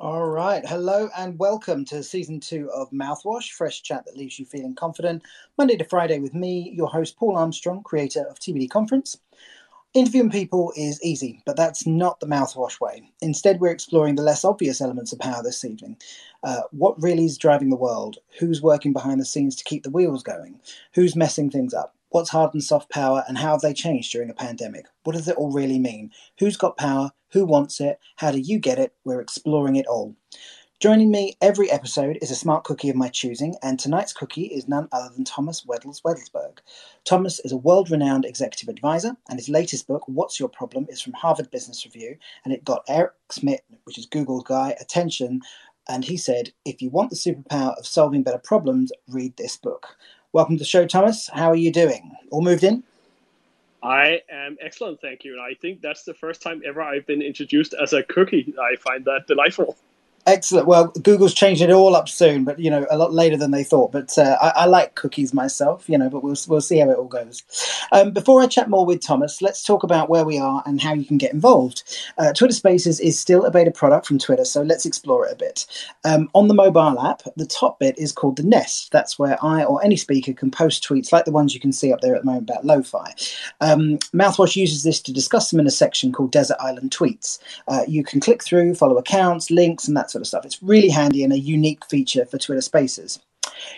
All right. Hello and welcome to season two of Mouthwash, fresh chat that leaves you feeling confident. Monday to Friday with me, your host, Paul Armstrong, creator of TBD Conference. Interviewing people is easy, but that's not the mouthwash way. Instead, we're exploring the less obvious elements of power this evening. Uh, what really is driving the world? Who's working behind the scenes to keep the wheels going? Who's messing things up? What's hard and soft power, and how have they changed during a pandemic? What does it all really mean? Who's got power? Who wants it? How do you get it? We're exploring it all. Joining me every episode is a smart cookie of my choosing, and tonight's cookie is none other than Thomas Wedell-Wedellsborg. Thomas is a world renowned executive advisor, and his latest book, What's Your Problem, is from Harvard Business Review, and it got Eric Schmidt, which is Google's guy, attention. And he said, If you want the superpower of solving better problems, read this book. Welcome to the show, Thomas. How are you doing? All moved in? I am excellent, thank you. And I think that's the first time ever I've been introduced as a cookie. I find that delightful. Excellent. Well, Google's changing it all up soon, but you know, a lot later than they thought. But uh, I, I, like cookies myself, you know. But we'll we'll see how it all goes. Um, before I chat more with Thomas, let's talk about where we are and how you can get involved. Uh, Twitter Spaces is still a beta product from Twitter, so let's explore it a bit. Um, on the mobile app, the top bit is called the Nest. That's where I or any speaker can post tweets like the ones you can see up there at the moment about lo-fi. Um, Mouthwash uses this to discuss them in a section called Desert Island Tweets. Uh, you can click through, follow accounts, links, and that sort sort of stuff. It's really handy and a unique feature for Twitter Spaces.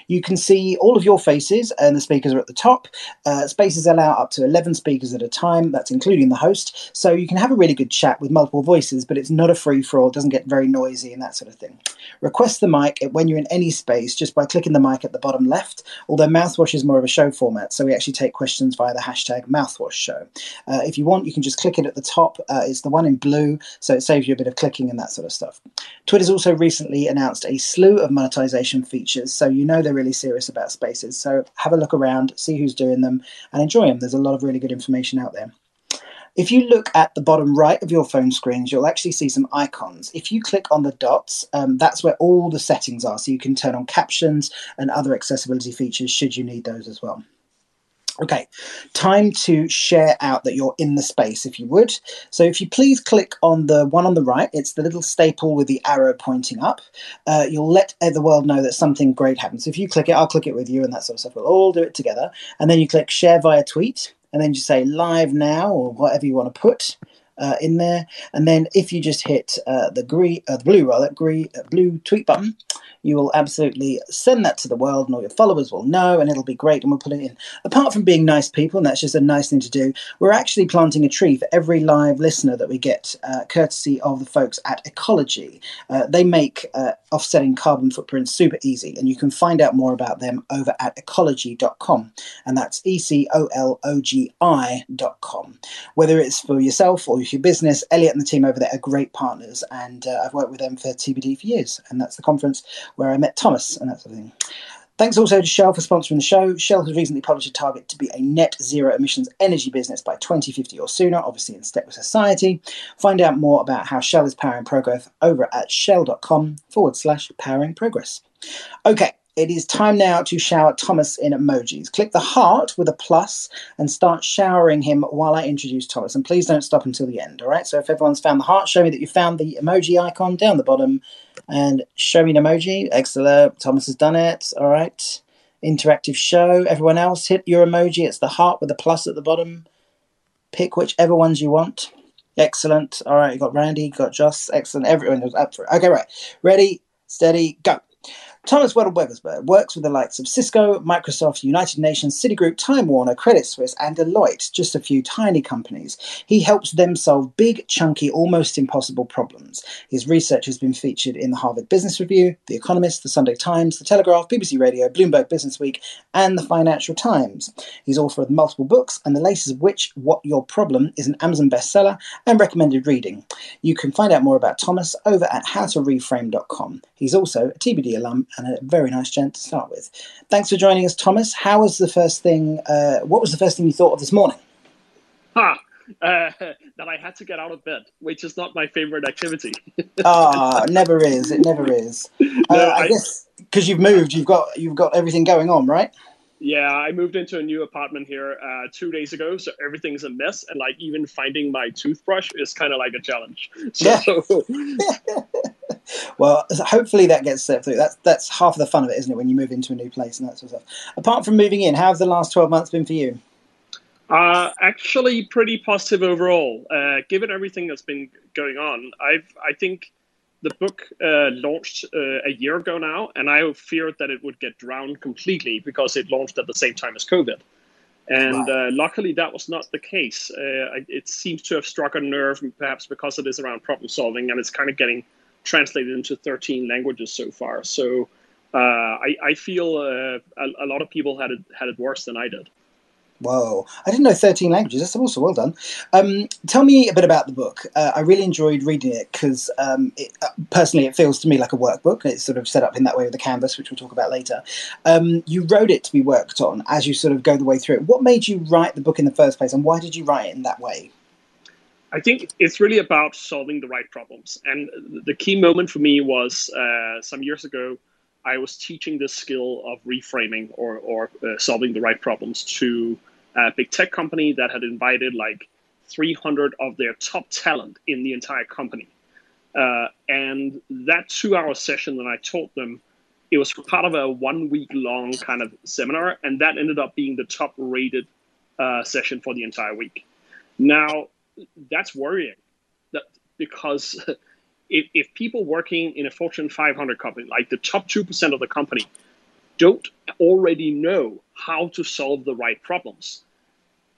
You can see all of your faces, and the speakers are at the top. Uh, spaces allow up to 11 speakers at a time, that's including the host. So you can have a really good chat with multiple voices, but it's not a free for all, doesn't get very noisy and that sort of thing. Request the mic when you're in any space just by clicking the mic at the bottom left, although Mouthwash is more of a show format, so we actually take questions via the hashtag Mouthwash Show. Uh, if you want, you can just click it at the top. Uh, it's the one in blue, so it saves you a bit of clicking and that sort of stuff. Twitter's also recently announced a slew of monetization features, so you know they're really serious about spaces. So have a look around, see who's doing them, and enjoy them. There's a lot of really good information out there. If you look at the bottom right of your phone screens, you'll actually see some icons. If you click on the dots, um, that's where all the settings are. So you can turn on captions and other accessibility features should you need those as well. Okay, time to share out that you're in the space, if you would. So if you please click on the one on the right, it's the little staple with the arrow pointing up. Uh, you'll let the world know that something great happens. So if you click it, I'll click it with you and that sort of stuff. We'll all do it together. And then you click share via tweet, and then you say live now or whatever you want to put. Uh, in there, and then if you just hit uh, the green, uh, the blue rather, green, uh, blue tweet button, you will absolutely send that to the world and all your followers will know and it'll be great and we'll put it in. Apart from being nice people, and that's just a nice thing to do, we're actually planting a tree for every live listener that we get, uh, courtesy of the folks at Ecologi. Uh, they make offsetting carbon footprints super easy and you can find out more about them over at ecologi.com and that's E-C-O-L-O-G-I.com. Whether it's for yourself or your business, Elliot and the team over there are great partners and uh, I've worked with them for TBD for years and that's the conference where I met Thomas and that sort of thing. Thanks also to Shell for sponsoring the show. Shell has recently published a target to be a net zero emissions energy business by 2050 or sooner, obviously in step with society. Find out more about how Shell is powering progress over at shell.com forward slash powering progress. Okay, it is time now to shower Thomas in emojis. Click the heart with a plus and start showering him while I introduce Thomas. And please don't stop until the end, all right? So if everyone's found the heart, show me that you found the emoji icon down the bottom and show me an emoji. Excellent. Thomas has done it, all right? Interactive show. Everyone else, hit your emoji. It's the heart with a plus at the bottom. Pick whichever ones you want. Excellent. All right, you got Randy, got Joss. Excellent. Everyone was up for it. Okay, right. Ready, steady, go. Thomas Wedell-Wedellsborg works with the likes of Cisco, Microsoft, United Nations, Citigroup, Time Warner, Credit Suisse, and Deloitte, just a few tiny companies. He helps them solve big, chunky, almost impossible problems. His research has been featured in the Harvard Business Review, The Economist, The Sunday Times, The Telegraph, BBC Radio, Bloomberg Business Week, and The Financial Times. He's author of multiple books, and the latest of which, What Your Problem, is an Amazon bestseller and recommended reading. You can find out more about Thomas over at howtoreframe.com. He's also a TBD alum and a very nice gent to start with. Thanks for joining us, Thomas. How was the first thing? Uh, what was the first thing you thought of this morning? Ha! uh, that I had to get out of bed, which is not my favorite activity. Ah, oh, never is. It never is. no, uh, I, I guess because you've moved, you've got you've got everything going on, right? Yeah, I moved into a new apartment here uh, two days ago, so everything's a mess, and like even finding my toothbrush is kind of like a challenge. So, yeah. well, hopefully that gets set through. That's that's half of the fun of it, isn't it? When you move into a new place and that sort of stuff. Apart from moving in, how have the last twelve months been for you? Uh, actually, pretty positive overall. Uh, given everything that's been going on, I've I think the book uh, launched uh, a year ago now, and I feared that it would get drowned completely because it launched at the same time as COVID. And wow. uh, luckily, that was not the case. Uh, it seems to have struck a nerve, perhaps because it is around problem solving, and it's kind of getting translated into 13 languages so far. So uh, I, I, feel uh, a, a, lot of people had it had it worse than I did. Whoa, I didn't know 13 languages. That's also well done. Um, tell me a bit about the book. Uh, I really enjoyed reading it because um, uh, personally it feels to me like a workbook. It's sort of set up in that way with the canvas, which we'll talk about later. Um, you wrote it to be worked on as you sort of go the way through it. What made you write the book in the first place and why did you write it in that way? I think it's really about solving the right problems. And the key moment for me was uh, some years ago. I was teaching this skill of reframing or, or uh, solving the right problems to a big tech company that had invited like 300 of their top talent in the entire company. Uh, and that two hour session that I taught them, it was part of a one week long kind of seminar, and that ended up being the top rated uh, session for the entire week. Now, that's worrying that because if, if people working in a Fortune 500 company, like the top 2% of the company, don't already know how to solve the right problems,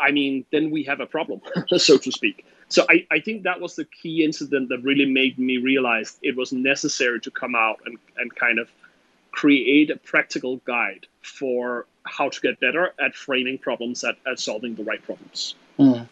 I mean, then we have a problem, so to speak. So I, I think that was the key incident that really made me realize it was necessary to come out and, and kind of create a practical guide for how to get better at framing problems, at, at solving the right problems. Mm.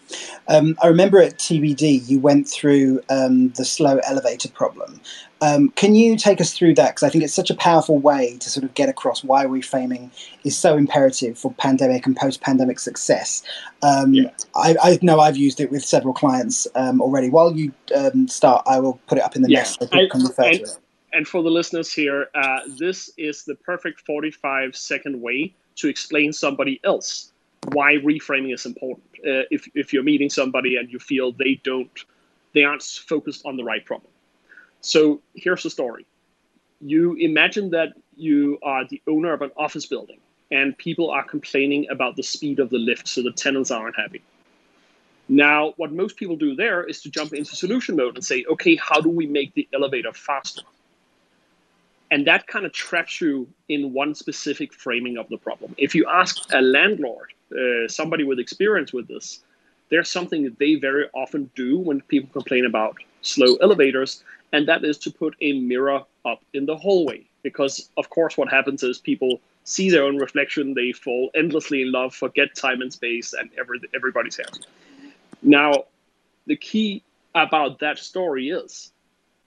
Um, I remember at TBD you went through um, the slow elevator problem. Um, can you take us through that? Because I think it's such a powerful way to sort of get across why reframing is so imperative for pandemic and post-pandemic success. Um, yeah. I, I, know I've used it with several clients um, already. While you um, start, I will put it up in the yeah. nest so people can refer and, to it. And for the listeners here, uh, this is the perfect 45 second way to explain somebody else why reframing is important. Uh, if, if you're meeting somebody and you feel they don't, they aren't focused on the right problem. So here's the story. You imagine that you are the owner of an office building and people are complaining about the speed of the lift, so the tenants aren't happy. Now, what most people do there is to jump into solution mode and say, okay, how do we make the elevator faster? And that kind of traps you in one specific framing of the problem. If you ask a landlord, uh, somebody with experience with this, there's something that they very often do when people complain about slow elevators, and that is to put a mirror up in the hallway. Because, of course, what happens is people see their own reflection, they fall endlessly in love, forget time and space, and every, everybody's happy. Now, the key about that story is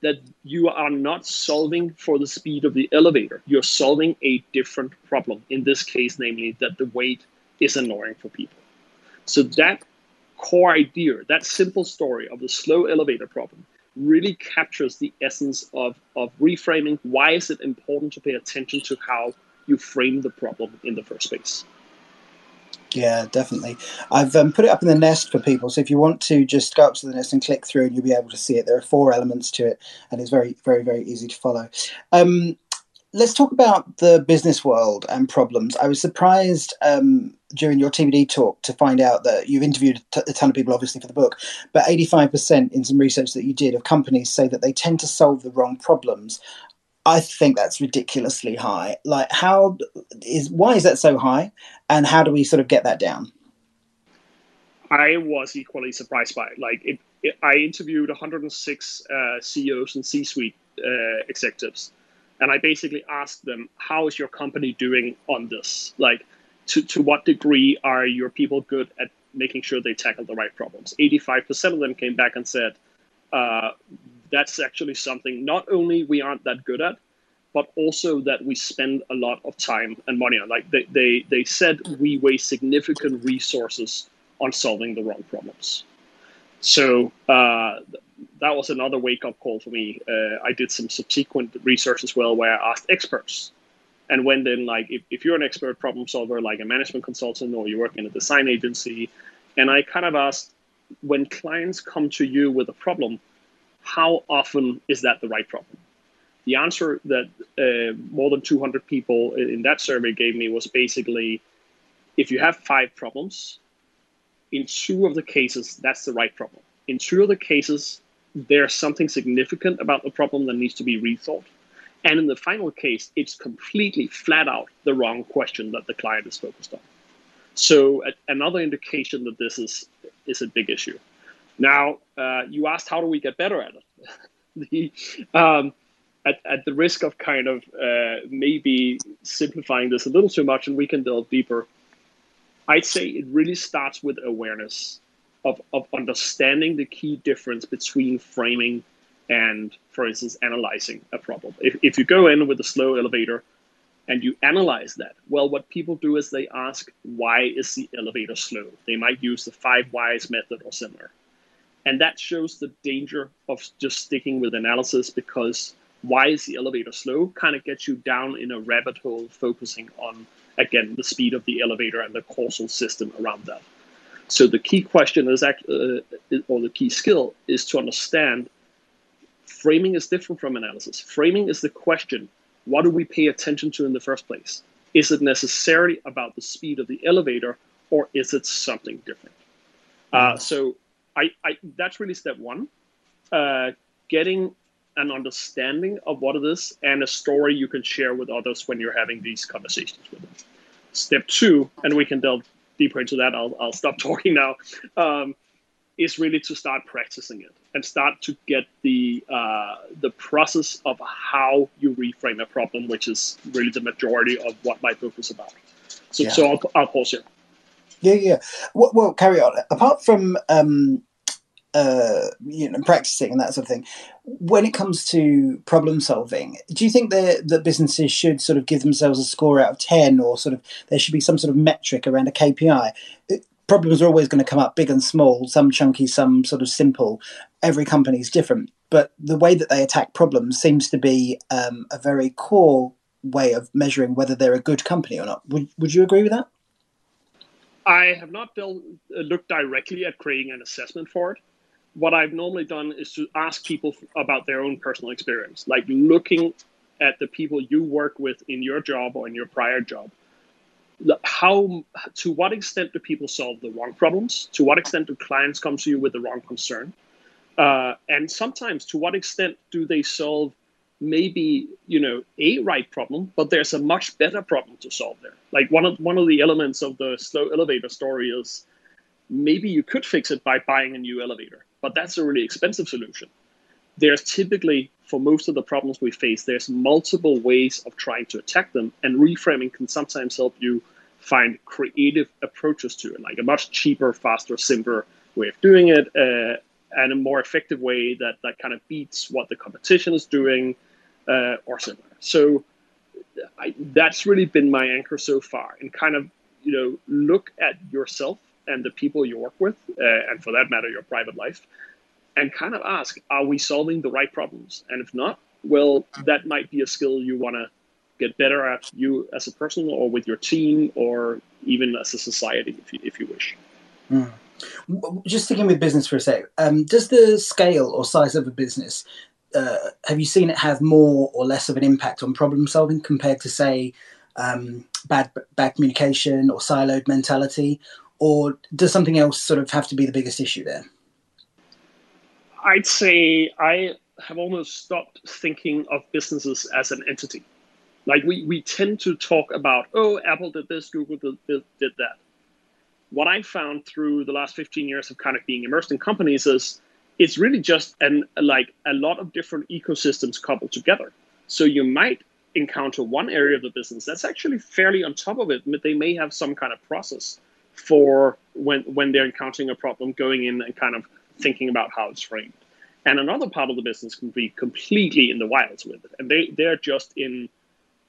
that you are not solving for the speed of the elevator. You're solving a different problem. In this case, namely, that the weight is annoying for people. So that core idea, that simple story of the slow elevator problem, really captures the essence of, of reframing. Why is it important to pay attention to how you frame the problem in the first place? Yeah, definitely. I've um, put it up in the nest for people. So if you want to just go up to the nest and click through, and you'll be able to see it. There are four elements to it, and it's very, very, very easy to follow. Um, let's talk about the business world and problems. I was surprised um, during your TBD talk to find out that you've interviewed a ton of people, obviously, for the book, but 85% in some research that you did of companies say that they tend to solve the wrong problems. I think that's ridiculously high. Like, how is why is that so high, and how do we sort of get that down? I was equally surprised by it. Like, it, it, I interviewed 106 uh, CEOs and C-suite uh, executives, and I basically asked them, "How is your company doing on this? Like, to to what degree are your people good at making sure they tackle the right problems?" 85% of them came back and said, uh, that's actually something not only we aren't that good at, but also that we spend a lot of time and money on. Like they, they, they said we waste significant resources on solving the wrong problems. So uh, that was another wake up call for me. Uh, I did some subsequent research as well where I asked experts and went in like if, if you're an expert problem solver like a management consultant or you work in a design agency and i kind of asked when clients come to you with a problem how often is that the right problem the answer that uh, more than 200 people in that survey gave me was basically if you have five problems in two of the cases that's the right problem in two of the cases there's something significant about the problem that needs to be rethought and in the final case, it's completely flat out the wrong question that the client is focused on. So another indication that this is is a big issue. Now, uh, you asked how do we get better at it? the, um, at, at the risk of kind of uh, maybe simplifying this a little too much, and we can delve deeper. I'd say it really starts with awareness of, of understanding the key difference between framing and, for instance, analyzing a problem. If, if you go in with a slow elevator and you analyze that, well, what people do is they ask, why is the elevator slow? They might use the five whys method or similar. And that shows the danger of just sticking with analysis because why is the elevator slow kind of gets you down in a rabbit hole focusing on, again, the speed of the elevator and the causal system around that. So the key question is, uh, or the key skill is to understand Framing is different from analysis. Framing is the question what do we pay attention to in the first place? Is it necessarily about the speed of the elevator or is it something different? Uh, so I, I, that's really step one. Uh, getting an understanding of what it is and a story you can share with others when you're having these conversations with them. Step two, and we can delve deeper into that. I'll, I'll stop talking now. Um, is really to start practicing it and start to get the uh, the process of how you reframe a problem, which is really the majority of what my book is about. So, yeah. so I'll, I'll pause here. Yeah, yeah. Well, well carry on. Apart from um, uh, you know practicing and that sort of thing, when it comes to problem solving, do you think that that businesses should sort of give themselves a score out of ten, or sort of there should be some sort of metric around a KPI? problems are always going to come up big and small, some chunky, some sort of simple. Every company is different, but the way that they attack problems seems to be um, a very core way of measuring whether they're a good company or not. Would Would you agree with that? I have not built, uh, looked directly at creating an assessment for it. What I've normally done is to ask people about their own personal experience, like looking at the people you work with in your job or in your prior job. How to what extent do people solve the wrong problems? To what extent do clients come to you with the wrong concern? Uh, and sometimes to what extent do they solve maybe you know a right problem but there's a much better problem to solve there. Like one of one of the elements of the slow elevator story is maybe you could fix it by buying a new elevator but that's a really expensive solution. There's typically for most of the problems we face there's multiple ways of trying to attack them and reframing can sometimes help you find creative approaches to it, like a much cheaper, faster, simpler way of doing it, uh, and a more effective way that that kind of beats what the competition is doing, uh, or similar. So I, that's really been my anchor so far, and kind of you know look at yourself and the people you work with, uh, and for that matter, your private life, and kind of ask, are we solving the right problems? And if not, well, that might be a skill you want to get better at you as a person or with your team or even as a society if you, if you wish. Mm. Just sticking with business for a sec, um, does the scale or size of a business, uh, have you seen it have more or less of an impact on problem solving compared to, say, um, bad, bad communication or siloed mentality? Or does something else sort of have to be the biggest issue there? I'd say I have almost stopped thinking of businesses as an entity. Like we, we tend to talk about, oh, Apple did this, Google did, did, did that. What I found through the last 15 years of kind of being immersed in companies is it's really just an like a lot of different ecosystems coupled together. So you might encounter one area of the business that's actually fairly on top of it. But they may have some kind of process for when when they're encountering a problem, going in and kind of thinking about how it's framed. And another part of the business can be completely in the wilds with it, and they they're just in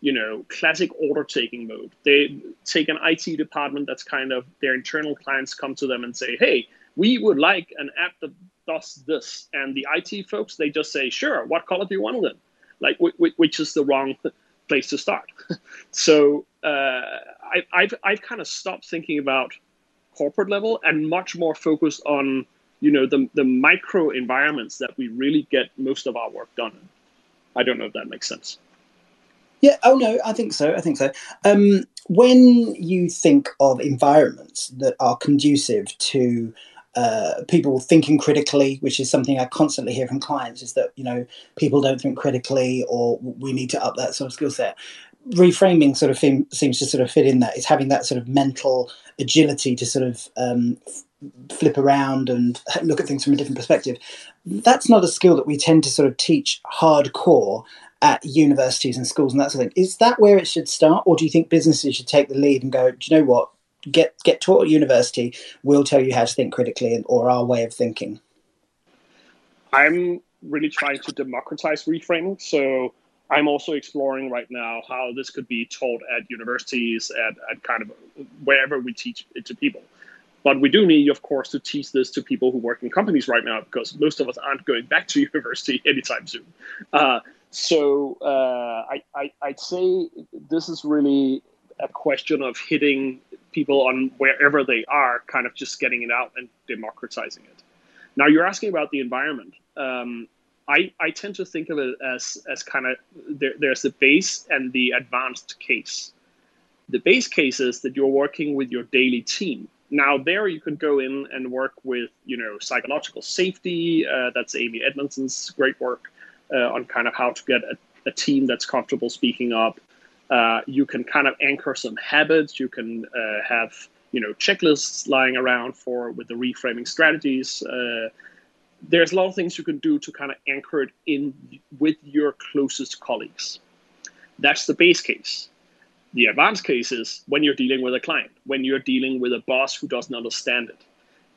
you know, classic order taking mode. They take an IT department that's kind of their internal clients come to them and say, hey, we would like an app that does this, and the IT folks they just say, sure, what color do you want it in? Like, which is the wrong place to start. so uh, I, I've I've kind of stopped thinking about corporate level and much more focused on you know the the micro environments that we really get most of our work done in. I don't know if that makes sense. Yeah. Oh no, I think so. I think so. Um, when you think of environments that are conducive to uh, people thinking critically, which is something I constantly hear from clients, is that you know people don't think critically, or we need to up that sort of skill set. Reframing sort of seems to sort of fit in that. Is having that sort of mental agility to sort of um, flip around and look at things from a different perspective. That's not a skill that we tend to sort of teach hardcore at universities and schools and that sort of thing. Is that where it should start, or do you think businesses should take the lead and go, do you know what? Get get taught at university. We'll tell you how to think critically, or our way of thinking. I'm really trying to democratize reframing. So I'm also exploring right now how this could be taught at universities, at, at kind of wherever we teach it to people. But we do need, of course, to teach this to people who work in companies right now because most of us aren't going back to university anytime soon. Uh, so uh, I, I, I'd say this is really a question of hitting people on wherever they are, kind of just getting it out and democratizing it. Now, you're asking about the environment. Um, I, I tend to think of it as, as kind of there, there's the base and the advanced case. The base case is that you're working with your daily team. Now, there you could go in and work with, you know, psychological safety. Uh, that's Amy Edmondson's great work uh, on kind of how to get a, a team that's comfortable speaking up. Uh, you can kind of anchor some habits. You can uh, have you know checklists lying around for with the reframing strategies. Uh, there's a lot of things you can do to kind of anchor it in with your closest colleagues. That's the base case. The advanced case is when you're dealing with a client, when you're dealing with a boss who doesn't understand it.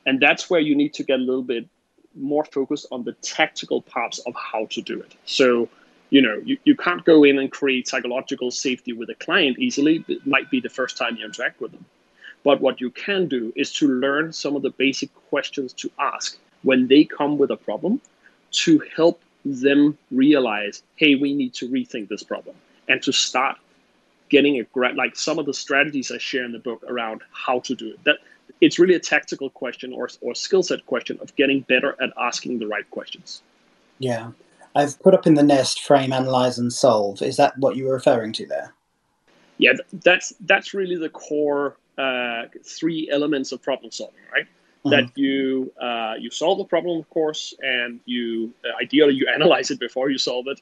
And that's where you need to get a little bit more focused on the tactical parts of how to do it. So, you know, you, you can't go in and create psychological safety with a client easily. It might be the first time you interact with them. But what you can do is to learn some of the basic questions to ask when they come with a problem to help them realize, hey, we need to rethink this problem and to start getting a like some of the strategies I share in the book around how to do it. That it's really a tactical question or, or skill set question of getting better at asking the right questions. Yeah. I've put up in the nest frame, analyze, and solve. Is that what you were referring to there? Yeah, that's that's really the core uh, three elements of problem solving, right? Mm-hmm. That you uh, you solve the problem, of course, and you uh, ideally you analyze it before you solve it.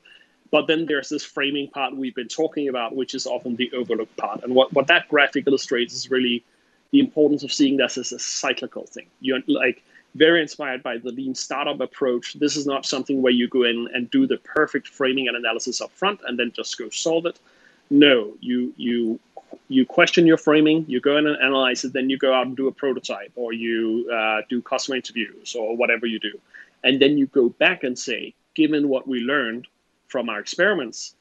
But then there's this framing part we've been talking about, which is often the overlooked part. And what, what that graphic illustrates is really the importance of seeing this as a cyclical thing. You're like very inspired by the lean startup approach. This is not something where you go in and do the perfect framing and analysis up front and then just go solve it. No, you you you question your framing, you go in and analyze it, then you go out and do a prototype or you uh, do customer interviews or whatever you do. And then you go back and say, given what we learned from our experiments,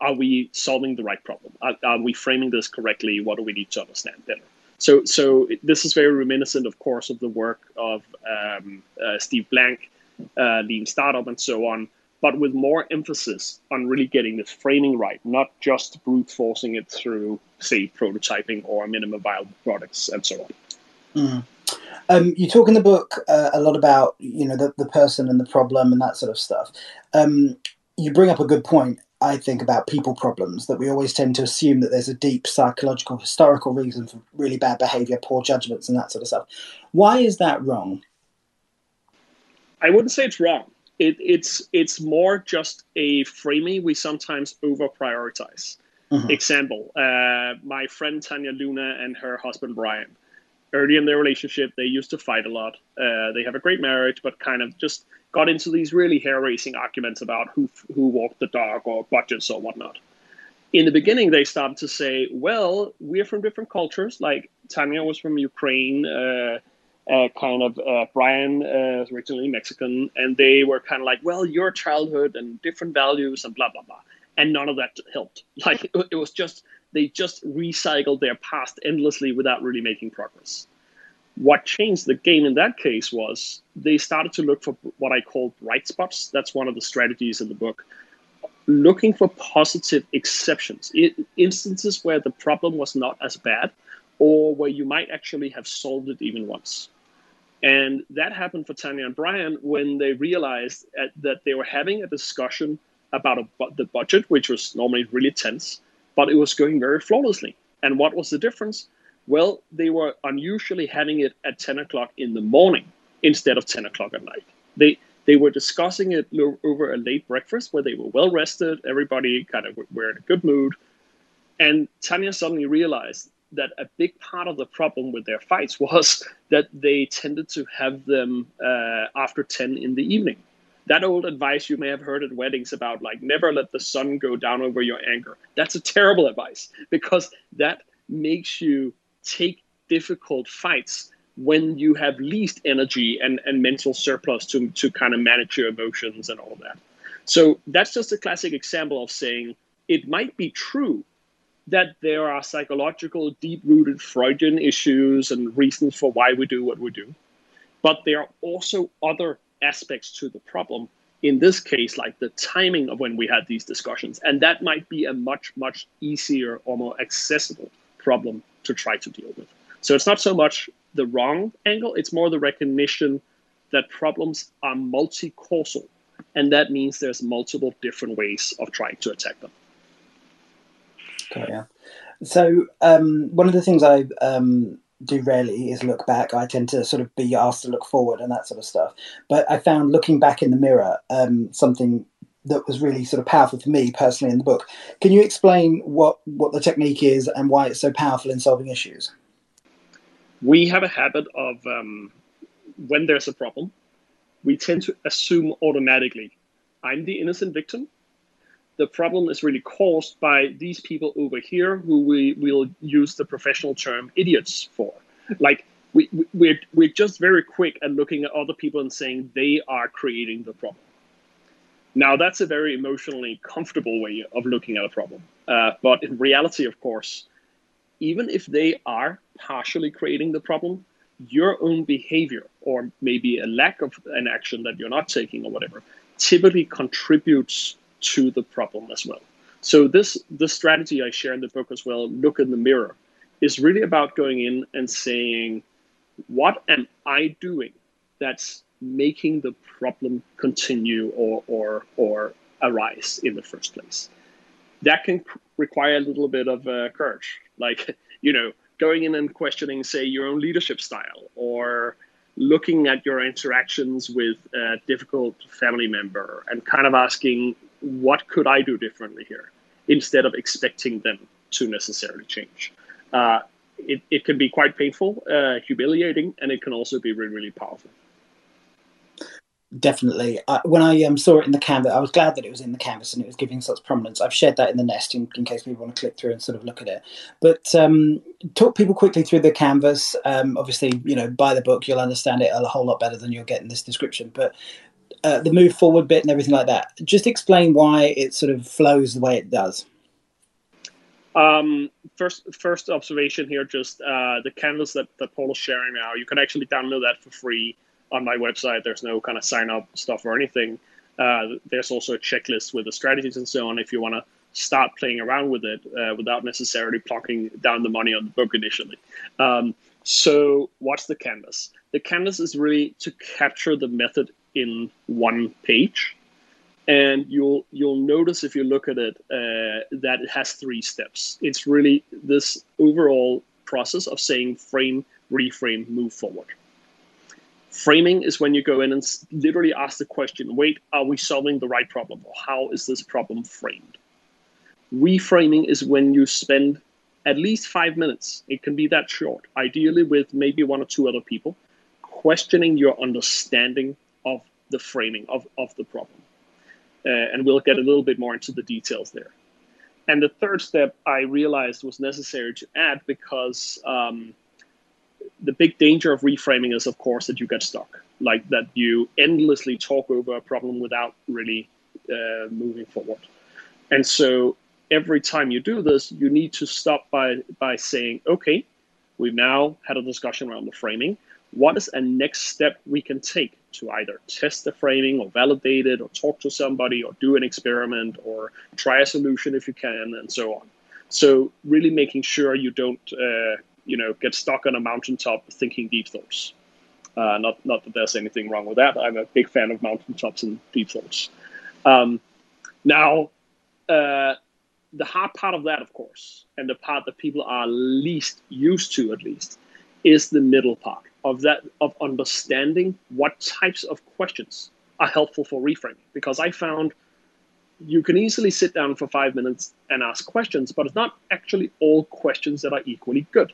are we solving the right problem? Are, are we framing this correctly? What do we need to understand better? So, so this is very reminiscent, of course, of the work of um, uh, Steve Blank, uh, Lean Startup, and so on, but with more emphasis on really getting this framing right, not just brute forcing it through, say, prototyping or minimum viable products and so on. Mm. Um, you talk in the book uh, a lot about you know the, the person and the problem and that sort of stuff. Um, you bring up a good point I think about people problems that we always tend to assume that there's a deep psychological, historical reason for really bad behavior, poor judgments, and that sort of stuff. Why is that wrong? I wouldn't say it's wrong. It, it's it's more just a framing we sometimes over prioritize. Mm-hmm. Example: uh, my friend Tania Luna and her husband Brian. Early in their relationship, they used to fight a lot. Uh, they have a great marriage, but kind of just got into these really hair-raising arguments about who who walked the dog or budgets or whatnot. In the beginning, they started to say, "Well, we're from different cultures. Like Tania was from Ukraine, uh, uh, kind of uh, Brian uh, originally Mexican, and they were kind of like, well, your childhood and different values and blah blah blah." And none of that helped. Like it was just they just recycled their past endlessly without really making progress. What changed the game in that case was they started to look for what I call bright spots. That's one of the strategies in the book. Looking for positive exceptions, instances where the problem was not as bad, or where you might actually have solved it even once. And that happened for Tania and Brian when they realized that they were having a discussion about a, the budget, which was normally really tense, but it was going very flawlessly. And what was the difference? Well, they were unusually having it at 10 o'clock in the morning instead of 10 o'clock at night. They they were discussing it over a late breakfast where they were well rested, everybody kind of were in a good mood. And Tania suddenly realized that a big part of the problem with their fights was that they tended to have them uh, after 10 in the evening. That old advice you may have heard at weddings about, like, never let the sun go down over your anger. That's a terrible advice because that makes you take difficult fights when you have least energy and, and mental surplus to, to kind of manage your emotions and all that. So that's just a classic example of saying it might be true that there are psychological, deep rooted Freudian issues and reasons for why we do what we do. But there are also other aspects to the problem. In this case, like the timing of when we had these discussions. And that might be a much, much easier or more accessible problem to try to deal with. So it's not so much the wrong angle, it's more the recognition that problems are multi causal. And that means there's multiple different ways of trying to attack them. Okay, yeah. So um, one of the things I um, do rarely is look back. I tend to sort of be asked to look forward and that sort of stuff. But I found looking back in the mirror um, something that was really sort of powerful for me personally in the book. Can you explain what what the technique is and why it's so powerful in solving issues? We have a habit of um, when there's a problem, we tend to assume automatically, I'm the innocent victim. The problem is really caused by these people over here who we will use the professional term idiots for. Like we, we're, we're just very quick at looking at other people and saying they are creating the problem now, that's a very emotionally comfortable way of looking at a problem. Uh, but in reality, of course, even if they are partially creating the problem, your own behavior, or maybe a lack of an action that you're not taking or whatever, typically contributes to the problem as well. So this this strategy I share in the book as well, look in the mirror, is really about going in and saying, what am I doing that's making the problem continue or, or, or arise in the first place. That can require a little bit of uh, courage, like, you know, going in and questioning, say, your own leadership style or looking at your interactions with a difficult family member and kind of asking, what could I do differently here? Instead of expecting them to necessarily change. Uh, it, it can be quite painful, uh, humiliating, and it can also be really, really powerful definitely. I, when I um, saw it in the canvas, I was glad that it was in the canvas and it was giving such prominence. I've shared that in the nest in, in case people want to click through and sort of look at it. But um, talk people quickly through the canvas. Um, obviously, you know, buy the book, you'll understand it a whole lot better than you'll get in this description. But uh, the move forward bit and everything like that. Just explain why it sort of flows the way it does. Um, first, first observation here, just uh, the canvas that, that Paul is sharing now. You can actually download that for free on my website. There's no kind of sign up stuff or anything. Uh, there's also a checklist with the strategies and so on if you want to start playing around with it uh, without necessarily plunking down the money on the book initially. Um, so, what's the canvas? The canvas is really to capture the method in one page. And you'll you'll notice if you look at it uh, that it has three steps. It's really this overall process of saying frame, reframe, move forward. Framing is when you go in and literally ask the question wait, are we solving the right problem? Or how is this problem framed? Reframing is when you spend at least five minutes, it can be that short, ideally with maybe one or two other people, questioning your understanding the framing of, of the problem. Uh, and we'll get a little bit more into the details there. And the third step I realized was necessary to add because um, the big danger of reframing is, of course, that you get stuck, like that you endlessly talk over a problem without really uh, moving forward. And so every time you do this, you need to stop by by saying, okay, We've now had a discussion around the framing. What is a next step we can take to either test the framing or validate it or talk to somebody or do an experiment or try a solution if you can and so on. So really making sure you don't, uh, you know, get stuck on a mountaintop thinking deep thoughts. Uh, not, not that there's anything wrong with that. I'm a big fan of mountaintops and deep thoughts. Um, now, uh, the hard part of that, of course, and the part that people are least used to, at least, is the middle part of that of understanding what types of questions are helpful for reframing. Because I found you can easily sit down for five minutes and ask questions, but it's not actually all questions that are equally good.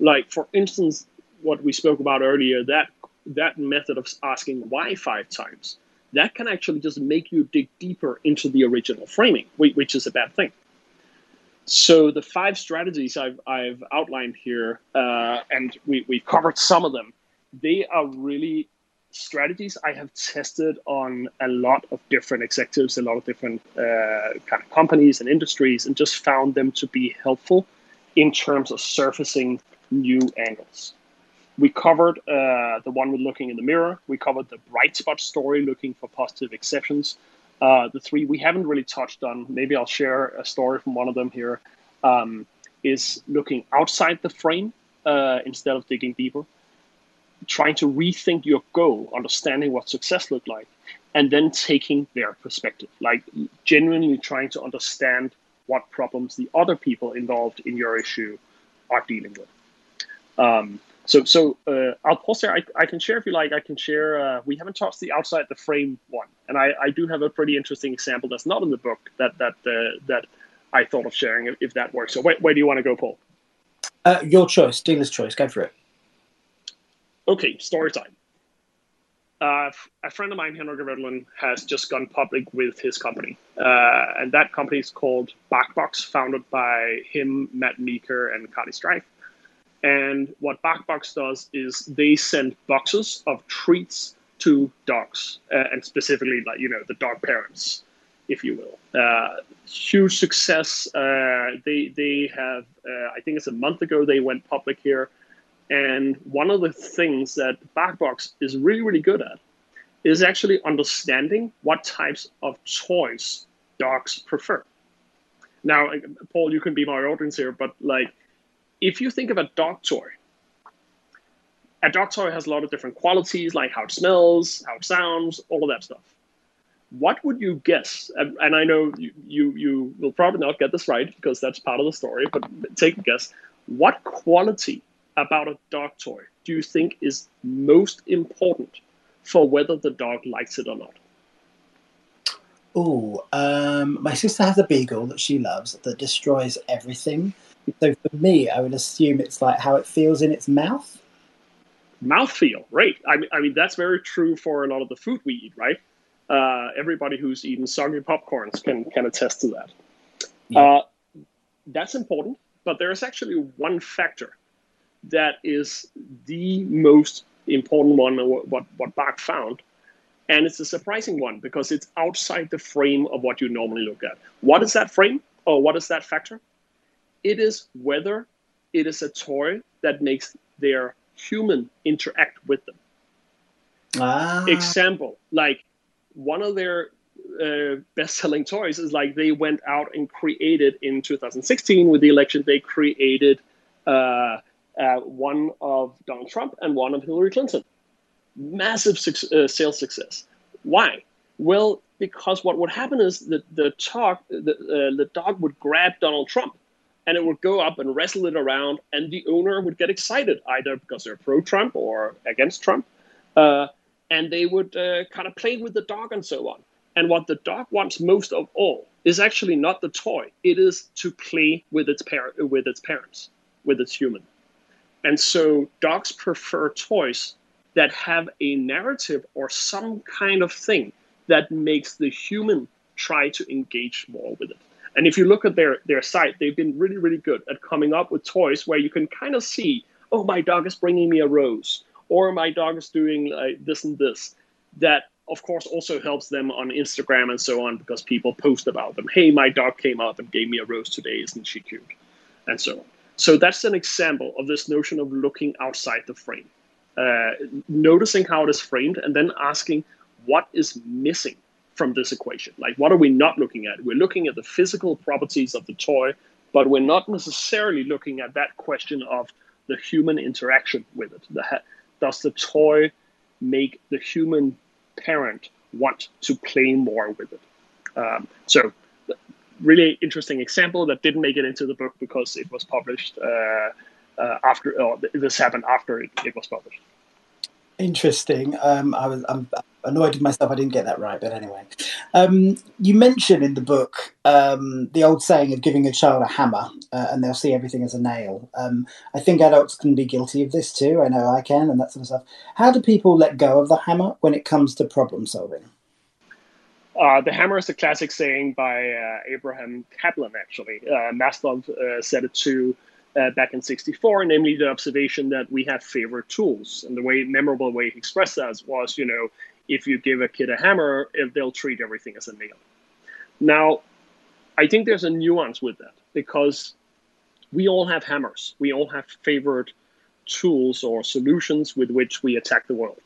Like, for instance, what we spoke about earlier, that that method of asking why five times, that can actually just make you dig deeper into the original framing, which is a bad thing. So the five strategies I've, I've outlined here, uh, and we, we've covered some of them, they are really strategies I have tested on a lot of different executives, a lot of different uh, kind of companies and industries, and just found them to be helpful in terms of surfacing new angles. We covered uh, the one with looking in the mirror. We covered the bright spot story, looking for positive exceptions. Uh, the three we haven't really touched on, maybe I'll share a story from one of them here, um, is looking outside the frame uh, instead of digging deeper, trying to rethink your goal, understanding what success looked like, and then taking their perspective, like genuinely trying to understand what problems the other people involved in your issue are dealing with. Um, so, so uh, I'll pause there. I, I can share if you like. I can share. Uh, we haven't touched the outside the frame one, and I, I do have a pretty interesting example that's not in the book that that uh, that I thought of sharing if, that works. So, where, where do you want to go, Paul? Uh, your choice, dealer's choice. Go for it. Okay, story time. Uh, a friend of mine, Henrik Werdelin, has just gone public with his company, uh, and that company is called BarkBox, founded by him, Matt Meeker, and Carly Strife and what BarkBox does is they send boxes of treats to dogs, uh, and specifically, like you know, the dog parents, if you will. Uh, huge success. Uh, they they have. Uh, I think it's a month ago they went public here, and one of the things that BarkBox is really really good at is actually understanding what types of toys dogs prefer. Now, Paul, you can be my audience here, but like if you think of a dog toy, a dog toy has a lot of different qualities, like how it smells, how it sounds, all of that stuff. What would you guess? And, and I know you, you, you will probably not get this right because that's part of the story, but take a guess. What quality about a dog toy do you think is most important for whether the dog likes it or not? Oh, um, my sister has a beagle that she loves that destroys everything. So for me, I would assume it's like how it feels in its mouth. Mouthfeel, right? I mean, I mean that's very true for a lot of the food we eat, right? Uh, everybody who's eaten soggy popcorns can can attest to that. Yeah. Uh, that's important, but there is actually one factor that is the most important one. What what Bark found, and it's a surprising one because it's outside the frame of what you normally look at. What is that frame, or what is that factor? It is whether it is a toy that makes their human interact with them. Ah. Example, like one of their uh, best-selling toys is like they went out and created in 2016 with the election. They created uh, uh, one of Donald Trump and one of Hillary Clinton. Massive su- uh, sales success. Why? Well, because what would happen is that the talk, the, uh, the dog would grab Donald Trump and it would go up and wrestle it around, and the owner would get excited either because they're pro Trump or against Trump, uh, and they would uh, kind of play with the dog and so on. And what the dog wants most of all is actually not the toy; it is to play with its parent, with its parents, with its human. And so dogs prefer toys that have a narrative or some kind of thing that makes the human try to engage more with it. And if you look at their their site, they've been really really good at coming up with toys where you can kind of see, oh, my dog is bringing me a rose, or my dog is doing like this and this. That of course also helps them on Instagram and so on because people post about them. Hey, my dog came out and gave me a rose today. Isn't she cute? And so on. So that's an example of this notion of looking outside the frame, uh, noticing how it is framed, and then asking what is missing from this equation. Like, what are we not looking at? We're looking at the physical properties of the toy, but we're not necessarily looking at that question of the human interaction with it. The, does the toy make the human parent want to play more with it? Um, so, really interesting example that didn't make it into the book because it was published uh, uh, after. Or this happened after it, it was published. Interesting. Um, I was I'm annoyed with myself. I didn't get that right, but anyway, um, you mention in the book um, the old saying of giving a child a hammer uh, and they'll see everything as a nail. Um, I think adults can be guilty of this too. I know I can, and that sort of stuff. How do people let go of the hammer when it comes to problem solving? Uh, the hammer is a classic saying by uh, Abraham Kaplan. Actually, uh, Maslow uh, said it too uh, back in 64, namely the observation that we have favorite tools. And the way memorable way he expressed that was, you know, if you give a kid a hammer, they'll treat everything as a nail. Now, I think there's a nuance with that because we all have hammers. We all have favorite tools or solutions with which we attack the world.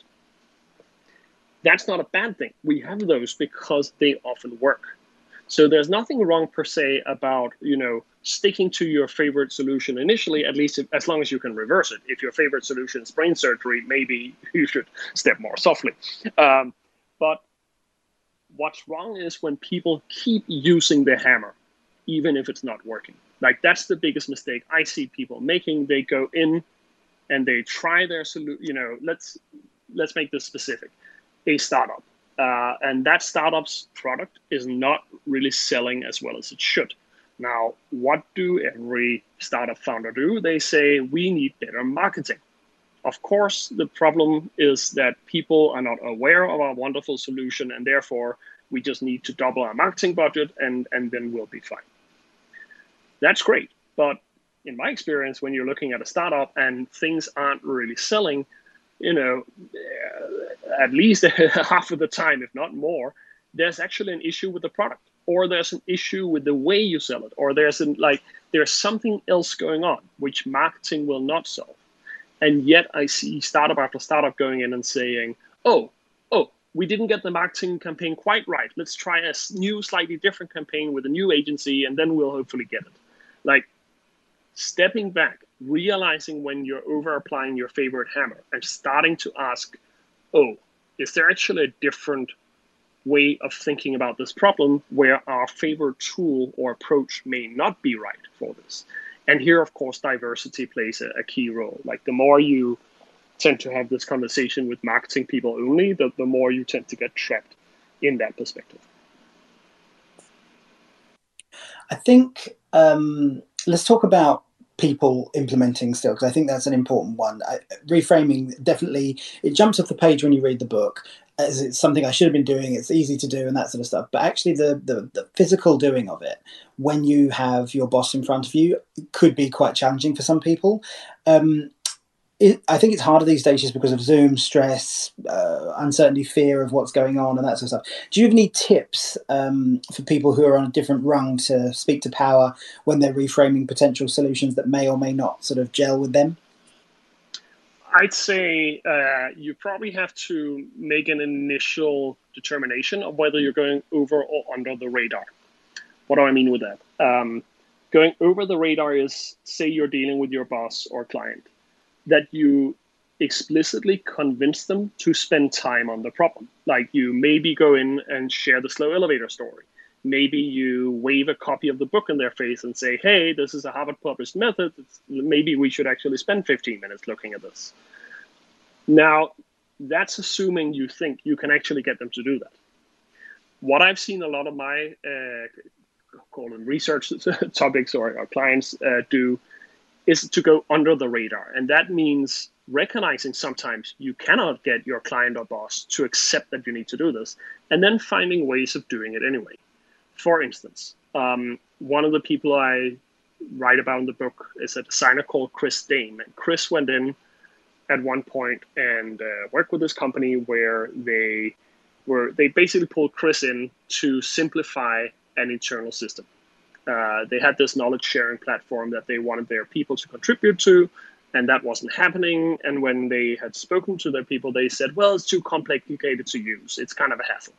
That's not a bad thing. We have those because they often work. So there's nothing wrong per se about, you know, sticking to your favorite solution initially, at least if, as long as you can reverse it. If your favorite solution is brain surgery, maybe you should step more softly. Um, but what's wrong is when people keep using the hammer, even if it's not working. Like that's the biggest mistake I see people making. They go in and they try their solution. You know, let's let's make this specific. A startup, uh, and that startup's product is not really selling as well as it should now, what do every startup founder do? They say, we need better marketing. Of course, the problem is that people are not aware of our wonderful solution, and therefore we just need to double our marketing budget and, and then we'll be fine. That's great. But in my experience, when you're looking at a startup and things aren't really selling, you know, at least half of the time, if not more, there's actually an issue with the product or there's an issue with the way you sell it, or there's an, like there's something else going on which marketing will not solve. And yet I see startup after startup going in and saying, "Oh, oh, we didn't get the marketing campaign quite right. Let's try a new, slightly different campaign with a new agency, and then we'll hopefully get it." Like stepping back, realizing when you're over applying your favorite hammer, and starting to ask, "Oh, is there actually a different way of thinking about this problem where our favorite tool or approach may not be right for this. And here, of course, diversity plays a, a key role. Like the more you tend to have this conversation with marketing people only, the, the more you tend to get trapped in that perspective. I think um, let's talk about people implementing still because I think that's an important one. I, reframing definitely it jumps off the page when you read the book as it's something I should have been doing. It's easy to do and that sort of stuff. But actually, the, the, the physical doing of it when you have your boss in front of you could be quite challenging for some people. Um, I think it's harder these days just because of Zoom, stress, uh, uncertainty, fear of what's going on, and that sort of stuff. Do you have any tips um, for people who are on a different rung to speak to power when they're reframing potential solutions that may or may not sort of gel with them? I'd say uh, you probably have to make an initial determination of whether you're going over or under the radar. What do I mean with that? Um, going over the radar is, say, you're dealing with your boss or client, that you explicitly convince them to spend time on the problem. Like you maybe go in and share the slow elevator story maybe you wave a copy of the book in their face and say, hey, this is a Harvard published method. Maybe we should actually spend 15 minutes looking at this. Now, that's assuming you think you can actually get them to do that. What I've seen a lot of my uh, call them research topics or, or clients uh, do is to go under the radar. And that means recognizing sometimes you cannot get your client or boss to accept that you need to do this, and then finding ways of doing it anyway. For instance, um, one of the people I write about in the book is a designer called Chris Dame. And Chris went in at one point and uh, worked with this company where they were they basically pulled Chris in to simplify an internal system. Uh, they had this knowledge sharing platform that they wanted their people to contribute to, and that wasn't happening. And when they had spoken to their people, they said, well, it's too complicated to use. It's kind of a hassle.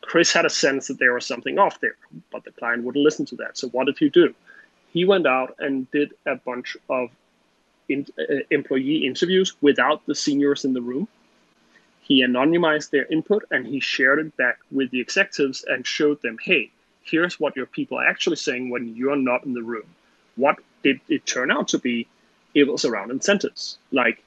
Chris had a sense that there was something off there, but the client wouldn't listen to that. So what did he do? He went out and did a bunch of in, uh, employee interviews without the seniors in the room. He anonymized their input and he shared it back with the executives and showed them, hey, here's what your people are actually saying when you're not in the room. What did it turn out to be? It was around incentives. Like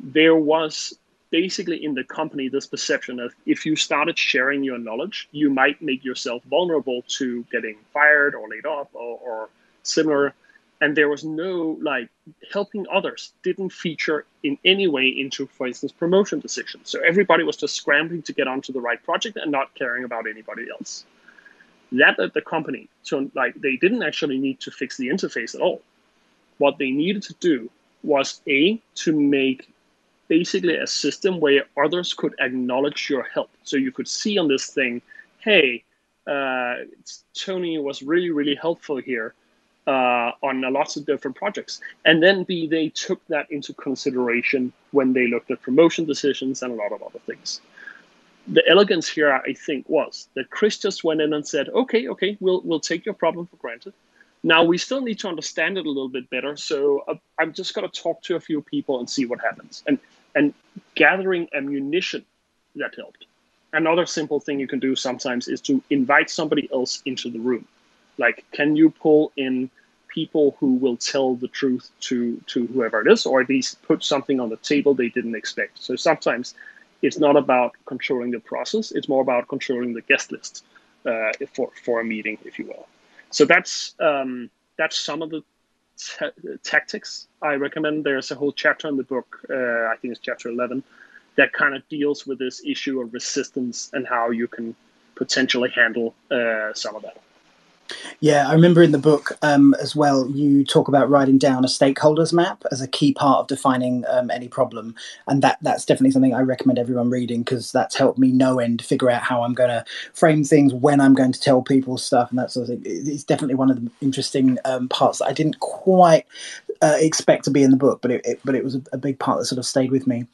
there was basically in the company this perception of if you started sharing your knowledge, you might make yourself vulnerable to getting fired or laid off or, or similar. And there was no like helping others didn't feature in any way into, for instance, promotion decisions. So everybody was just scrambling to get onto the right project and not caring about anybody else that at the company. So like they didn't actually need to fix the interface at all. What they needed to do was a to make basically a system where others could acknowledge your help. So you could see on this thing, hey, uh, Tony was really really helpful here uh, on a lots of different projects. And then B they took that into consideration when they looked at promotion decisions and a lot of other things the elegance here, I think, was that Chris just went in and said, "Okay, okay, we'll we'll take your problem for granted. Now we still need to understand it a little bit better. So uh, I'm just going to talk to a few people and see what happens." And and gathering ammunition that helped. Another simple thing you can do sometimes is to invite somebody else into the room. Like, can you pull in people who will tell the truth to to whoever it is, or at least put something on the table they didn't expect? So sometimes it's not about controlling the process. It's more about controlling the guest list uh, for for a meeting, if you will. So that's um, that's some of the tactics I recommend. There's a whole chapter in the book. Uh, I think it's chapter eleven that kind of deals with this issue of resistance and how you can potentially handle uh, some of that. Yeah, I remember in the book um, as well, you talk about writing down a stakeholders map as a key part of defining um, any problem, and that that's definitely something I recommend everyone reading because that's helped me no end figure out how I'm going to frame things when I'm going to tell people stuff and that sort of thing. It's definitely one of the interesting um, parts that I didn't quite uh, expect to be in the book, but it, it but it was a, a, big part that sort of stayed with me.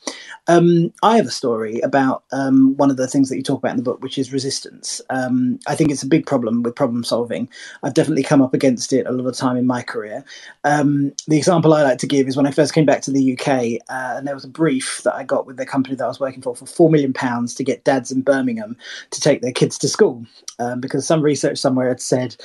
Um, I have a story about um, one of the things that you talk about in the book, which is resistance. Um, I think it's a big problem with problem solving. I've definitely come up against it a lot of time in my career. Um, the example I like to give is when I first came back to the UK, uh, and there was a brief that I got with the company that I was working for for four million pounds to get dads in Birmingham to take their kids to school, um, because some research somewhere had said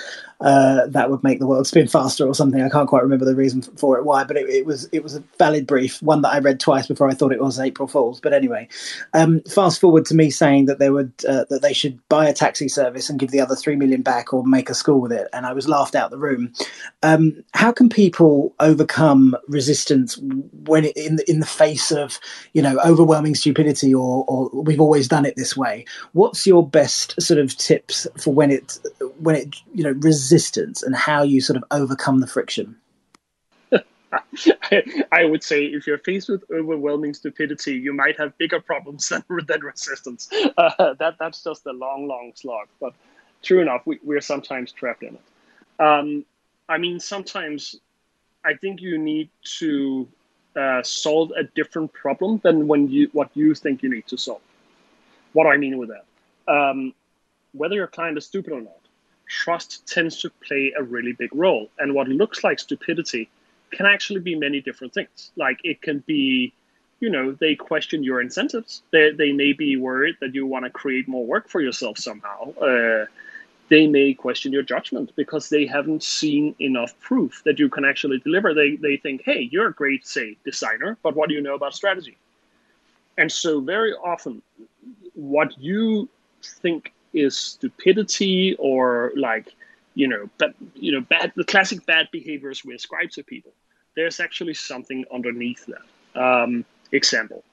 uh, that would make the world spin faster or something. I can't quite remember the reason for it why, but it, it was it was a valid brief, one that I read twice before I thought it was April Fools. But anyway, um, fast forward to me saying that they would uh, that they should buy a taxi service and give the other three million back or make a school with it, and I was laughed out the room. Um, how can people overcome resistance when it, in the, in the face of you know overwhelming stupidity or, or we've always done it this way? What's your best sort of tips for when it when it you know resistance and how you sort of overcome the friction? I would say if you're faced with overwhelming stupidity, you might have bigger problems than, than resistance. Uh, that that's just a long, long slog. But true enough, we, we're sometimes trapped in it. Um, I mean, sometimes I think you need to uh, solve a different problem than when you what you think you need to solve. What do I mean with that? Um, whether your client is stupid or not, trust tends to play a really big role. And what looks like stupidity can actually be many different things. Like it can be, you know, they question your incentives. They, they may be worried that you want to create more work for yourself somehow. Uh, they may question your judgment because they haven't seen enough proof that you can actually deliver. They, they think, hey, you're a great, say, designer, but what do you know about strategy? And so, very often, what you think is stupidity or like, you know, but you know, bad the classic bad behaviors we ascribe to people. There's actually something underneath that. Um, example: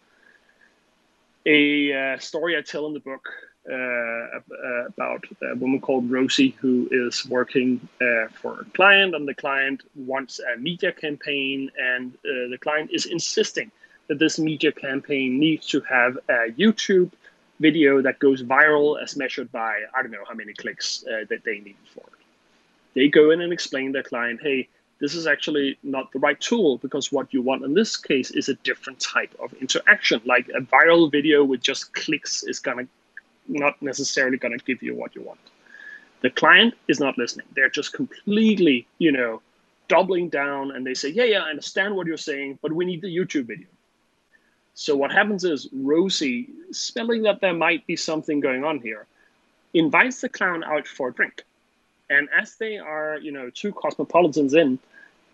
a uh, story I tell in the book uh, about a woman called Rosie who is working uh, for a client, and the client wants a media campaign, and uh, the client is insisting that this media campaign needs to have a YouTube video that goes viral as measured by I don't know how many clicks uh, that they need for it. They go in and explain their client, hey, this is actually not the right tool because what you want in this case is a different type of interaction. Like a viral video with just clicks is gonna not necessarily gonna give you what you want. The client is not listening. They're just completely, you know, doubling down and they say, yeah, yeah, I understand what you're saying, but we need the YouTube video. So what happens is Rosie, smelling that there might be something going on here, invites the clown out for a drink. And as they are, you know, two cosmopolitans in,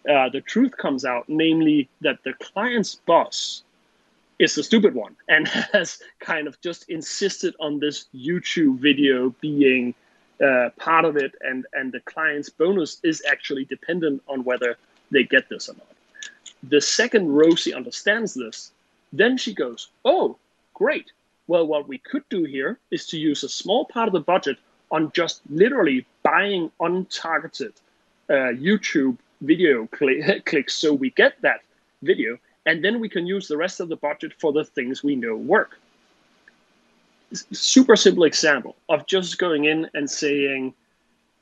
uh, the truth comes out, namely that the client's boss is the stupid one and has kind of just insisted on this YouTube video being uh, part of it, and and the client's bonus is actually dependent on whether they get this or not. The second Rosie understands this, then she goes, "Oh, great! Well, what we could do here is to use a small part of the budget on just literally buying untargeted uh, YouTube video cl- clicks, so we get that video, and then we can use the rest of the budget for the things we know work." super simple example of just going in and saying,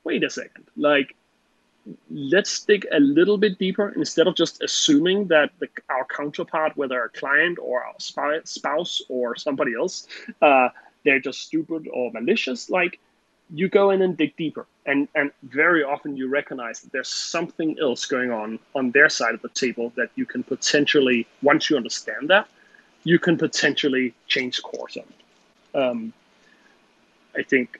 wait a second, like, let's dig a little bit deeper instead of just assuming that the, our counterpart, whether a client or our spouse or somebody else, uh, they're just stupid or malicious. Like, you go in and dig deeper, and and very often you recognize that there's something else going on on their side of the table that you can potentially, once you understand that, you can potentially change course on um, I think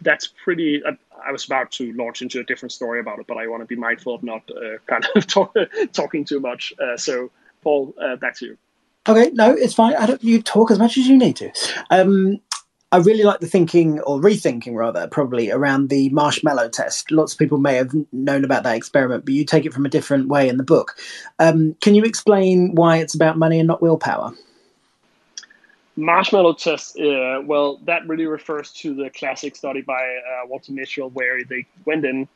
that's pretty. I, I, was about to launch into a different story about it, but I want to be mindful of not uh, kind of talk, talking too much. Uh, so, Paul, uh, back to you. Okay, no, it's fine. I don't. You talk as much as you need to. Um, I really like the thinking or rethinking rather, probably around the marshmallow test. Lots of people may have known about that experiment, but you take it from a different way in the book. Um, can you explain why it's about money and not willpower? marshmallow test uh, well that really refers to the classic study by uh, walter mischel where they went in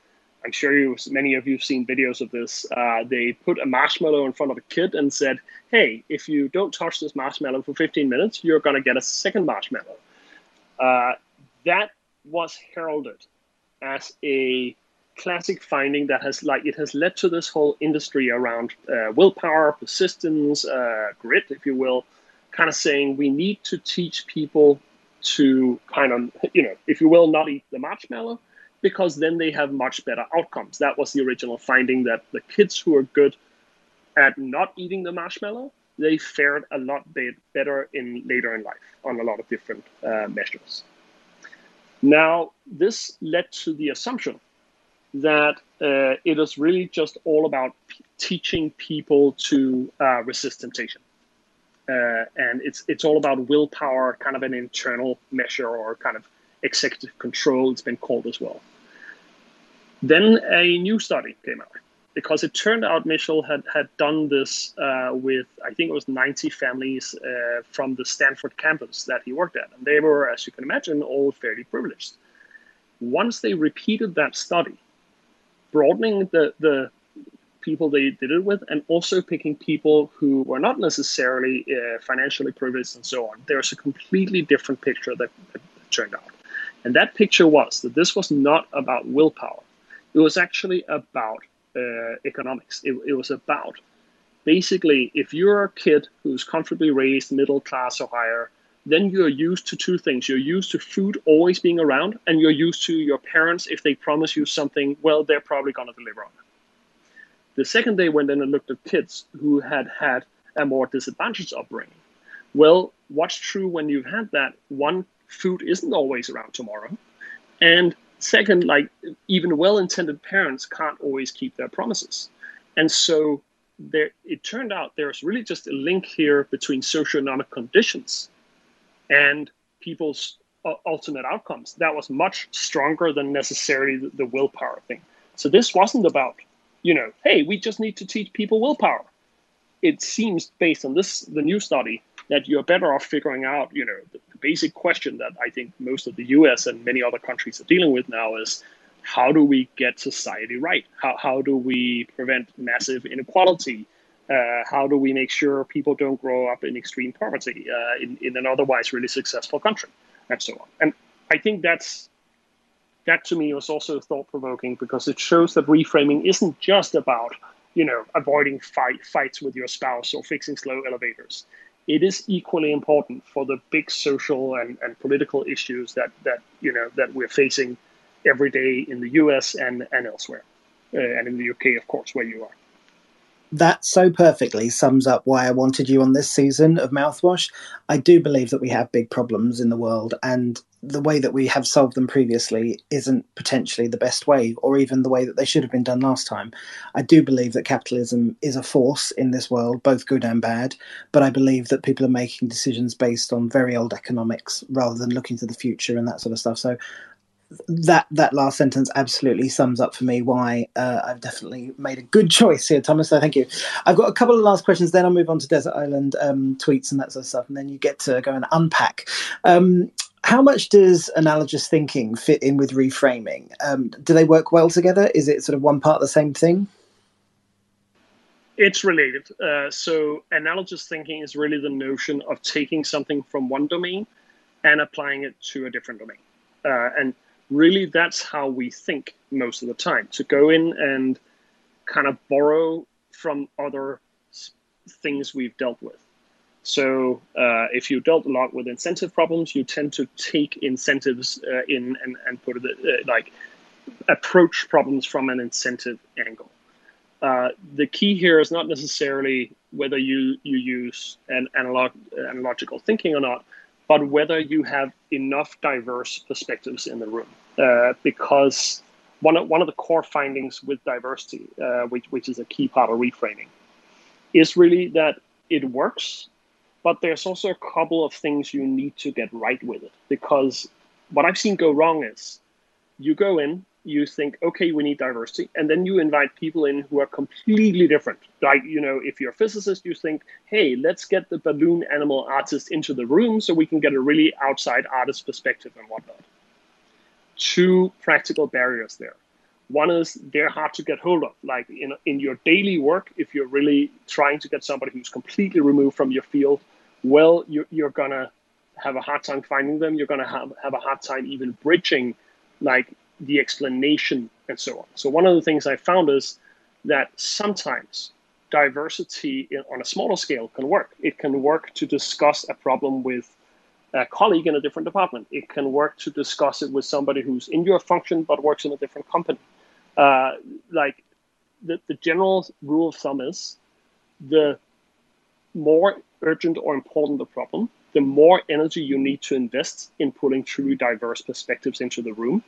i'm sure you many of you have seen videos of this uh, they put a marshmallow in front of a kid and said hey if you don't touch this marshmallow for 15 minutes you're going to get a second marshmallow uh, that was heralded as a classic finding that has like it has led to this whole industry around uh, willpower persistence uh, grit if you will kind of saying we need to teach people to kind of, you know, if you will, not eat the marshmallow because then they have much better outcomes. That was the original finding that the kids who are good at not eating the marshmallow, they fared a lot better in later in life on a lot of different uh, measures. Now, this led to the assumption that uh, it is really just all about p- teaching people to uh, resist temptation uh, and it's it's all about willpower, kind of an internal measure or kind of executive control. It's been called as well. Then a new study came out because it turned out Mischel had had done this uh, with I think it was 90 families uh, from the Stanford campus that he worked at, and they were, as you can imagine, all fairly privileged. Once they repeated that study, broadening the the people they did it with, and also picking people who were not necessarily uh, financially privileged and so on. There's a completely different picture that, that turned out. And that picture was that this was not about willpower. It was actually about uh, economics. It, it was about basically if you're a kid who's comfortably raised, middle class or higher, then you're used to two things. You're used to food always being around, and you're used to your parents, if they promise you something, well, they're probably going to deliver on it. The second day went in and looked at kids who had had a more disadvantaged upbringing. Well, what's true when you've had that? One, food isn't always around tomorrow. And second, like even well intended parents can't always keep their promises. And so there, it turned out there's really just a link here between socioeconomic conditions and people's uh, ultimate outcomes. That was much stronger than necessarily the, the willpower thing. So this wasn't about you know, hey, we just need to teach people willpower. It seems based on this, the new study, that you're better off figuring out, you know, the basic question that I think most of the US and many other countries are dealing with now is how do we get society right? How, how do we prevent massive inequality? Uh, how do we make sure people don't grow up in extreme poverty uh, in, in an otherwise really successful country? And so on. And I think that's that to me was also thought provoking because it shows that reframing isn't just about you know avoiding fight fights with your spouse or fixing slow elevators. It is equally important for the big social and, and political issues that that you know that we're facing every day in the U.S. and and elsewhere, uh, and in the UK, of course, where you are that so perfectly sums up why I wanted you on this season of Mouthwash. I do believe that we have big problems in the world, and the way that we have solved them previously isn't potentially the best way, or even the way that they should have been done last time. I do believe that capitalism is a force in this world, both good and bad, but I believe that people are making decisions based on very old economics rather than looking to the future and that sort of stuff. So that that last sentence absolutely sums up for me why uh, I've definitely made a good choice here, Thomas. So thank you. I've got a couple of last questions. Then I'll move on to Desert Island um, tweets and that sort of stuff, and then you get to go and unpack. Um, how much does analogous thinking fit in with reframing? Um, do they work well together? Is it sort of one part of the same thing? It's related. Uh, so, analogous thinking is really the notion of taking something from one domain and applying it to a different domain. Uh, and really that's how we think most of the time to go in and kind of borrow from other things we've dealt with. So uh, if you dealt a lot with incentive problems, you tend to take incentives uh, in and, and put it uh, like approach problems from an incentive angle. Uh, the key here is not necessarily whether you, you use an analog, analogical thinking or not, but whether you have enough diverse perspectives in the room. Uh, because one of, one of the core findings with diversity, uh, which, which is a key part of reframing, is really that it works, but there's also a couple of things you need to get right with it. Because what I've seen go wrong is you go in, you think, okay, we need diversity, and then you invite people in who are completely different. Like, you know, if you're a physicist, you think, hey, let's get the balloon animal artist into the room so we can get a really outside artist perspective and whatnot. Two practical barriers there. One is they're hard to get hold of. Like in, in your daily work, if you're really trying to get somebody who's completely removed from your field, well, you're, you're to have a hard time finding them. You're to have, have a hard time even bridging like the explanation and so on. So one of the things I found is that sometimes diversity in, on a smaller scale can work. It can work to discuss a problem with a colleague in a different department. It can work to discuss it with somebody who's in your function but works in a different company. Uh, like the, the general rule of thumb is the more urgent or important the problem, the more energy you need to invest in pulling truly diverse perspectives into the room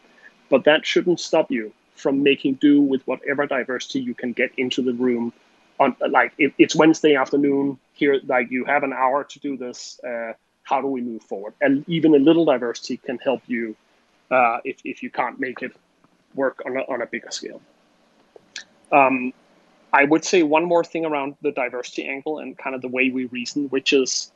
but that shouldn't stop you from making do with whatever diversity you can get into the room. On like if it's Wednesday afternoon here, like you have an hour to do this. Uh, how do we move forward? And even a little diversity can help you uh, if if you can't make it work on a, on a bigger scale. Um, I would say one more thing around the diversity angle and kind of the way we reason, which is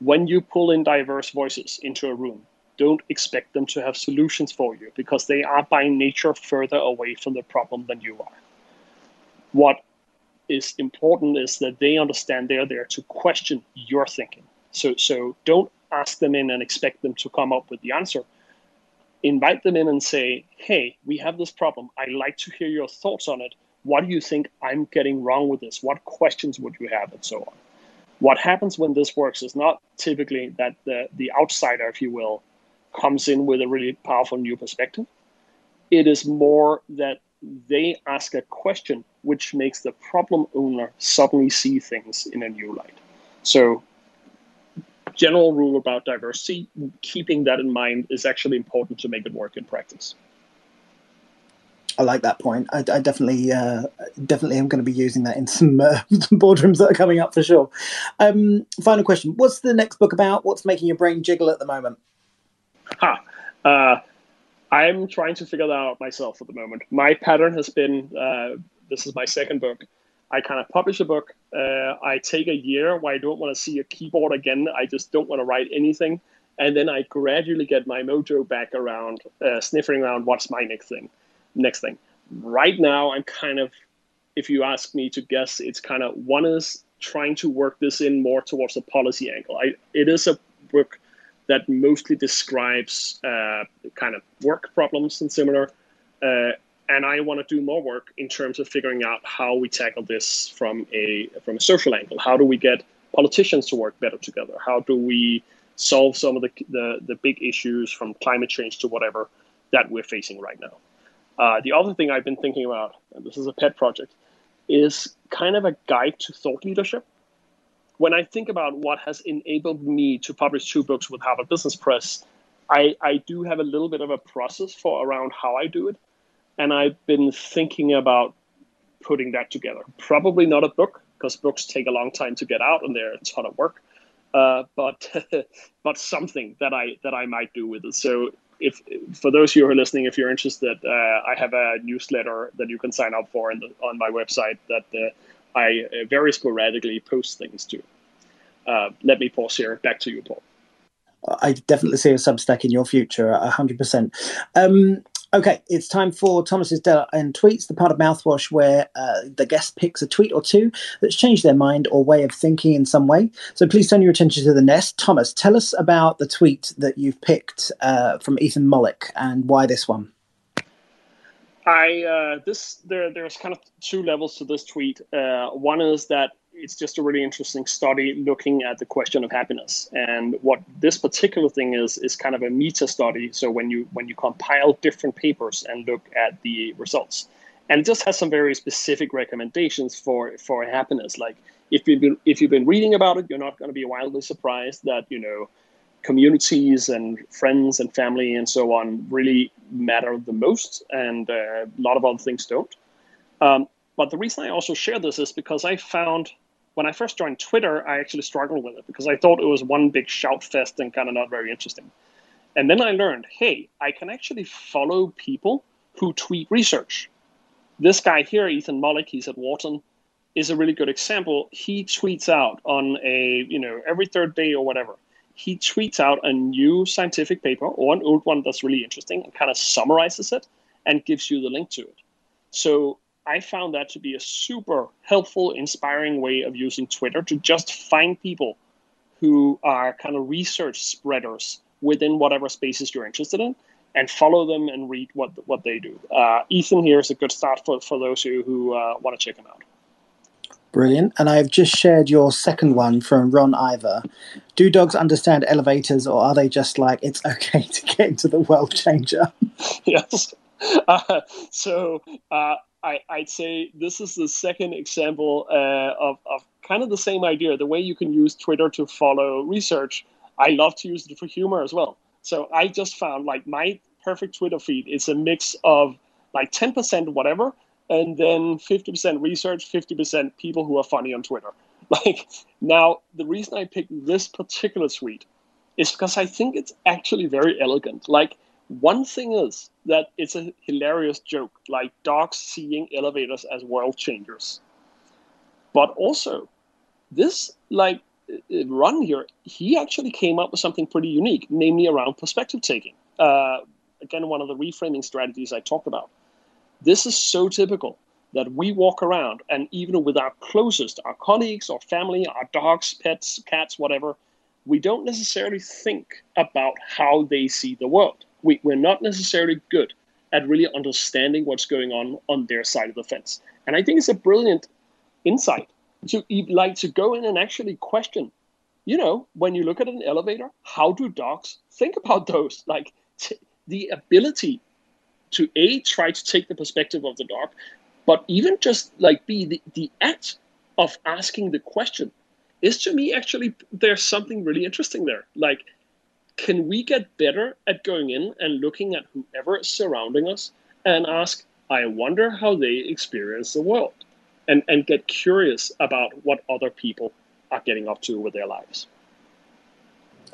when you pull in diverse voices into a room, don't expect them to have solutions for you because they are by nature further away from the problem than you are. What is important is that they understand they're there to question your thinking. So, so don't ask them in and expect them to come up with the answer. Invite them in and say, hey, we have this problem. I'd like to hear your thoughts on it. What do you think I'm getting wrong with this? What questions would you have? And so on. What happens when this works is not typically that the, the outsider, if you will, comes in with a really powerful new perspective. It is more that they ask a question which makes the problem owner suddenly see things in a new light. So, general rule about diversity, keeping that in mind is actually important to make it work in practice. I like that point. I, I definitely, uh, definitely am going to be using that in some, uh, boardrooms that are coming up for sure. Um, final question: What's the next book about? What's making your brain jiggle at the moment? Ha. Uh, I'm trying to figure that out myself at the moment. My pattern has been uh, this is my second book. I kind of publish a book. Uh, I take a year where I don't want to see a keyboard again. I just don't want to write anything. And then I gradually get my mojo back around, uh, sniffing around what's my next thing. Next thing. Right now, I'm kind of, if you ask me to guess, it's kind of one is trying to work this in more towards a policy angle. I, it is a book that mostly describes uh, kind of work problems and similar. Uh, and I want to do more work in terms of figuring out how we tackle this from a from a social angle. How do we get politicians to work better together? How do we solve some of the the, the big issues from climate change to whatever that we're facing right now? Uh, the other thing I've been thinking about, and this is a pet project, is kind of a guide to thought leadership. When I think about what has enabled me to publish two books with Harvard Business Press, I, I do have a little bit of a process for around how I do it. And I've been thinking about putting that together. Probably not a book, because books take a long time to get out and they're a ton of work. Uh, but but something that I that I might do with it. So if for those of you who are listening, if you're interested, uh, I have a newsletter that you can sign up for the, on my website that uh, I uh, very sporadically post things to. Uh, let me pause here. Back to you, Paul. I definitely see a Substack in your future, hundred percent. Okay, it's time for Thomas's Dell and Tweets, the part of Mouthwash where uh, the guest picks a tweet or two that's changed their mind or way of thinking in some way. So please turn your attention to the nest. Thomas, tell us about the tweet that you've picked uh, from Ethan Mollick and why this one. I uh, this there there's kind of two levels to this tweet. Uh, one is that it's just a really interesting study looking at the question of happiness. And what this particular thing is is kind of a meta study. So when you when you compile different papers and look at the results, and it just has some very specific recommendations for for happiness. Like if you've been if you've been reading about it, you're not going to be wildly surprised that you know communities and friends and family and so on really matter the most, and uh, a lot of other things don't. Um, but the reason I also share this is because I found when I first joined Twitter, I actually struggled with it because I thought it was one big shout fest and kind of not very interesting. And then I learned, hey, I can actually follow people who tweet research. This guy here, Ethan Mollick, he's at Wharton, is a really good example. He tweets out on a, you know, every third day or whatever, he tweets out a new scientific paper or an old one that's really interesting and kind of summarizes it and gives you the link to it. So I found that to be a super helpful, inspiring way of using Twitter to just find people who are kind of research spreaders within whatever spaces you're interested in and follow them and read what what they do. Uh, Ethan here is a good start for, for those you who uh, want to check him out. Brilliant. And I've just shared your second one from Ron Iver. Do dogs understand elevators or are they just like, it's okay to get into the world changer? yes. Uh, so uh, I, would say this is the second example uh, of, of kind of the same idea. The way you can use Twitter to follow research, I love to use it for humor as well. So I just found like my perfect Twitter feed is a mix of like 10% whatever, and then 50% research, 50% people who are funny on Twitter. Like now, the reason I picked this particular tweet is because I think it's actually very elegant. Like one thing is that it's a hilarious joke, like dogs seeing elevators as world changers. But also, this like run here, he actually came up with something pretty unique, namely around perspective taking. Uh, again, one of the reframing strategies I talked about. This is so typical that we walk around and even with our closest, our colleagues, our family, our dogs, pets, cats, whatever, we don't necessarily think about how they see the world we, we're not necessarily good at really understanding what's going on on their side of the fence. And I think it's a brilliant insight to like to go in and actually question. You know, when you look at an elevator, how do dogs think about those? Like t- the ability to a try to take the perspective of the dog, but even just like be the, the act of asking the question is to me actually there's something really interesting there. Like can we get better at going in and looking at whoever is surrounding us and ask, I wonder how they experience the world, and, and get curious about what other people are getting up to with their lives?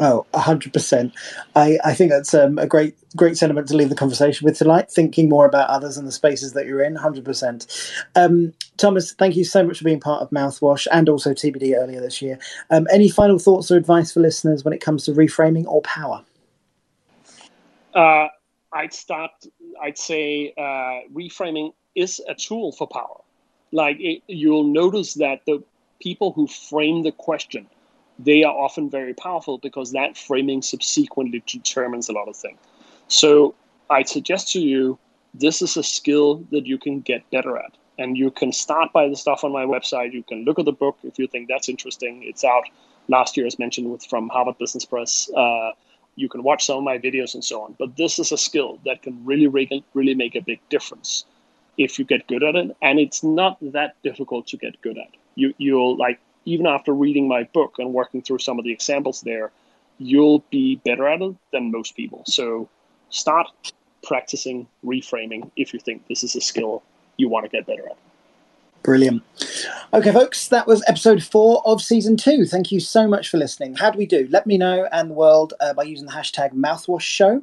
Oh, hundred percent. I I think that's um, a great great sentiment to leave the conversation with tonight. Thinking more about others and the spaces that you're in. Hundred um, percent. Thomas, thank you so much for being part of Mouthwash and also TBD earlier this year. Um, any final thoughts or advice for listeners when it comes to reframing or power? Uh, I'd start. I'd say uh, reframing is a tool for power. Like it, you'll notice that the people who frame the question they are often very powerful because that framing subsequently determines a lot of things. So I suggest to you this is a skill that you can get better at. And you can start by the stuff on my website. You can look at the book if you think that's interesting. It's out last year, as mentioned, with from Harvard Business Press. Uh, you can watch some of my videos and so on. But this is a skill that can really, really, really make a big difference if you get good at it. And it's not that difficult to get good at. You, you'll like even after reading my book and working through some of the examples there, you'll be better at it than most people. So start practicing reframing if you think this is a skill you want to get better at. Brilliant. Okay, folks, that was episode four of season two. Thank you so much for listening. How do we do? Let me know and the world uh, by using the hashtag mouthwash show.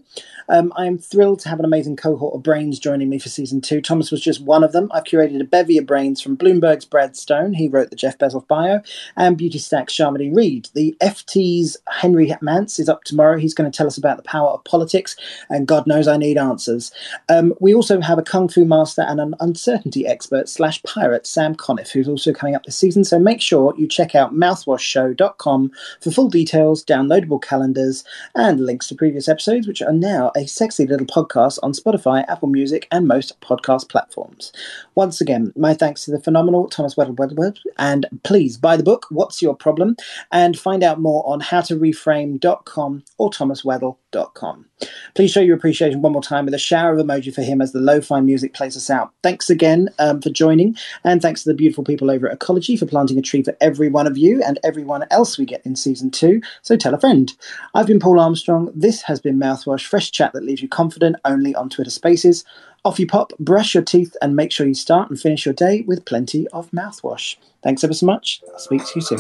Um, I am thrilled to have an amazing cohort of brains joining me for season two. Thomas was just one of them. I've curated a bevy of brains from Bloomberg's Brad Stone, he wrote the Jeff Bezos bio, and Beauty Stack's Sharmadean Reid. The FT's Henry Mance is up tomorrow. He's going to tell us about the power of politics, and God knows I need answers. Um, we also have a kung fu master and an uncertainty expert slash pirate Sam Conniff, who's also coming up this season. So make sure you check out mouthwashshow.com for full details, downloadable calendars, and links to previous episodes, which are now a sexy little podcast on Spotify, Apple Music, and most podcast platforms. Once again, my thanks to the phenomenal Thomas Weddle Weddle, and please buy the book, What's Your Problem? and find out more on howtoreframe.com or Please show your appreciation one more time with a shower of emoji for him as the lo-fi music plays us out. Thanks again um, for joining, and thanks to the beautiful people over at Ecologi for planting a tree for every one of you and everyone else we get in season two. So tell a friend. I've been Paul Armstrong. This has been Mouthwash, fresh chat that leaves you confident only on Twitter Spaces. Off you pop, brush your teeth, and make sure you start and finish your day with plenty of mouthwash. Thanks ever so much. I'll speak to you soon.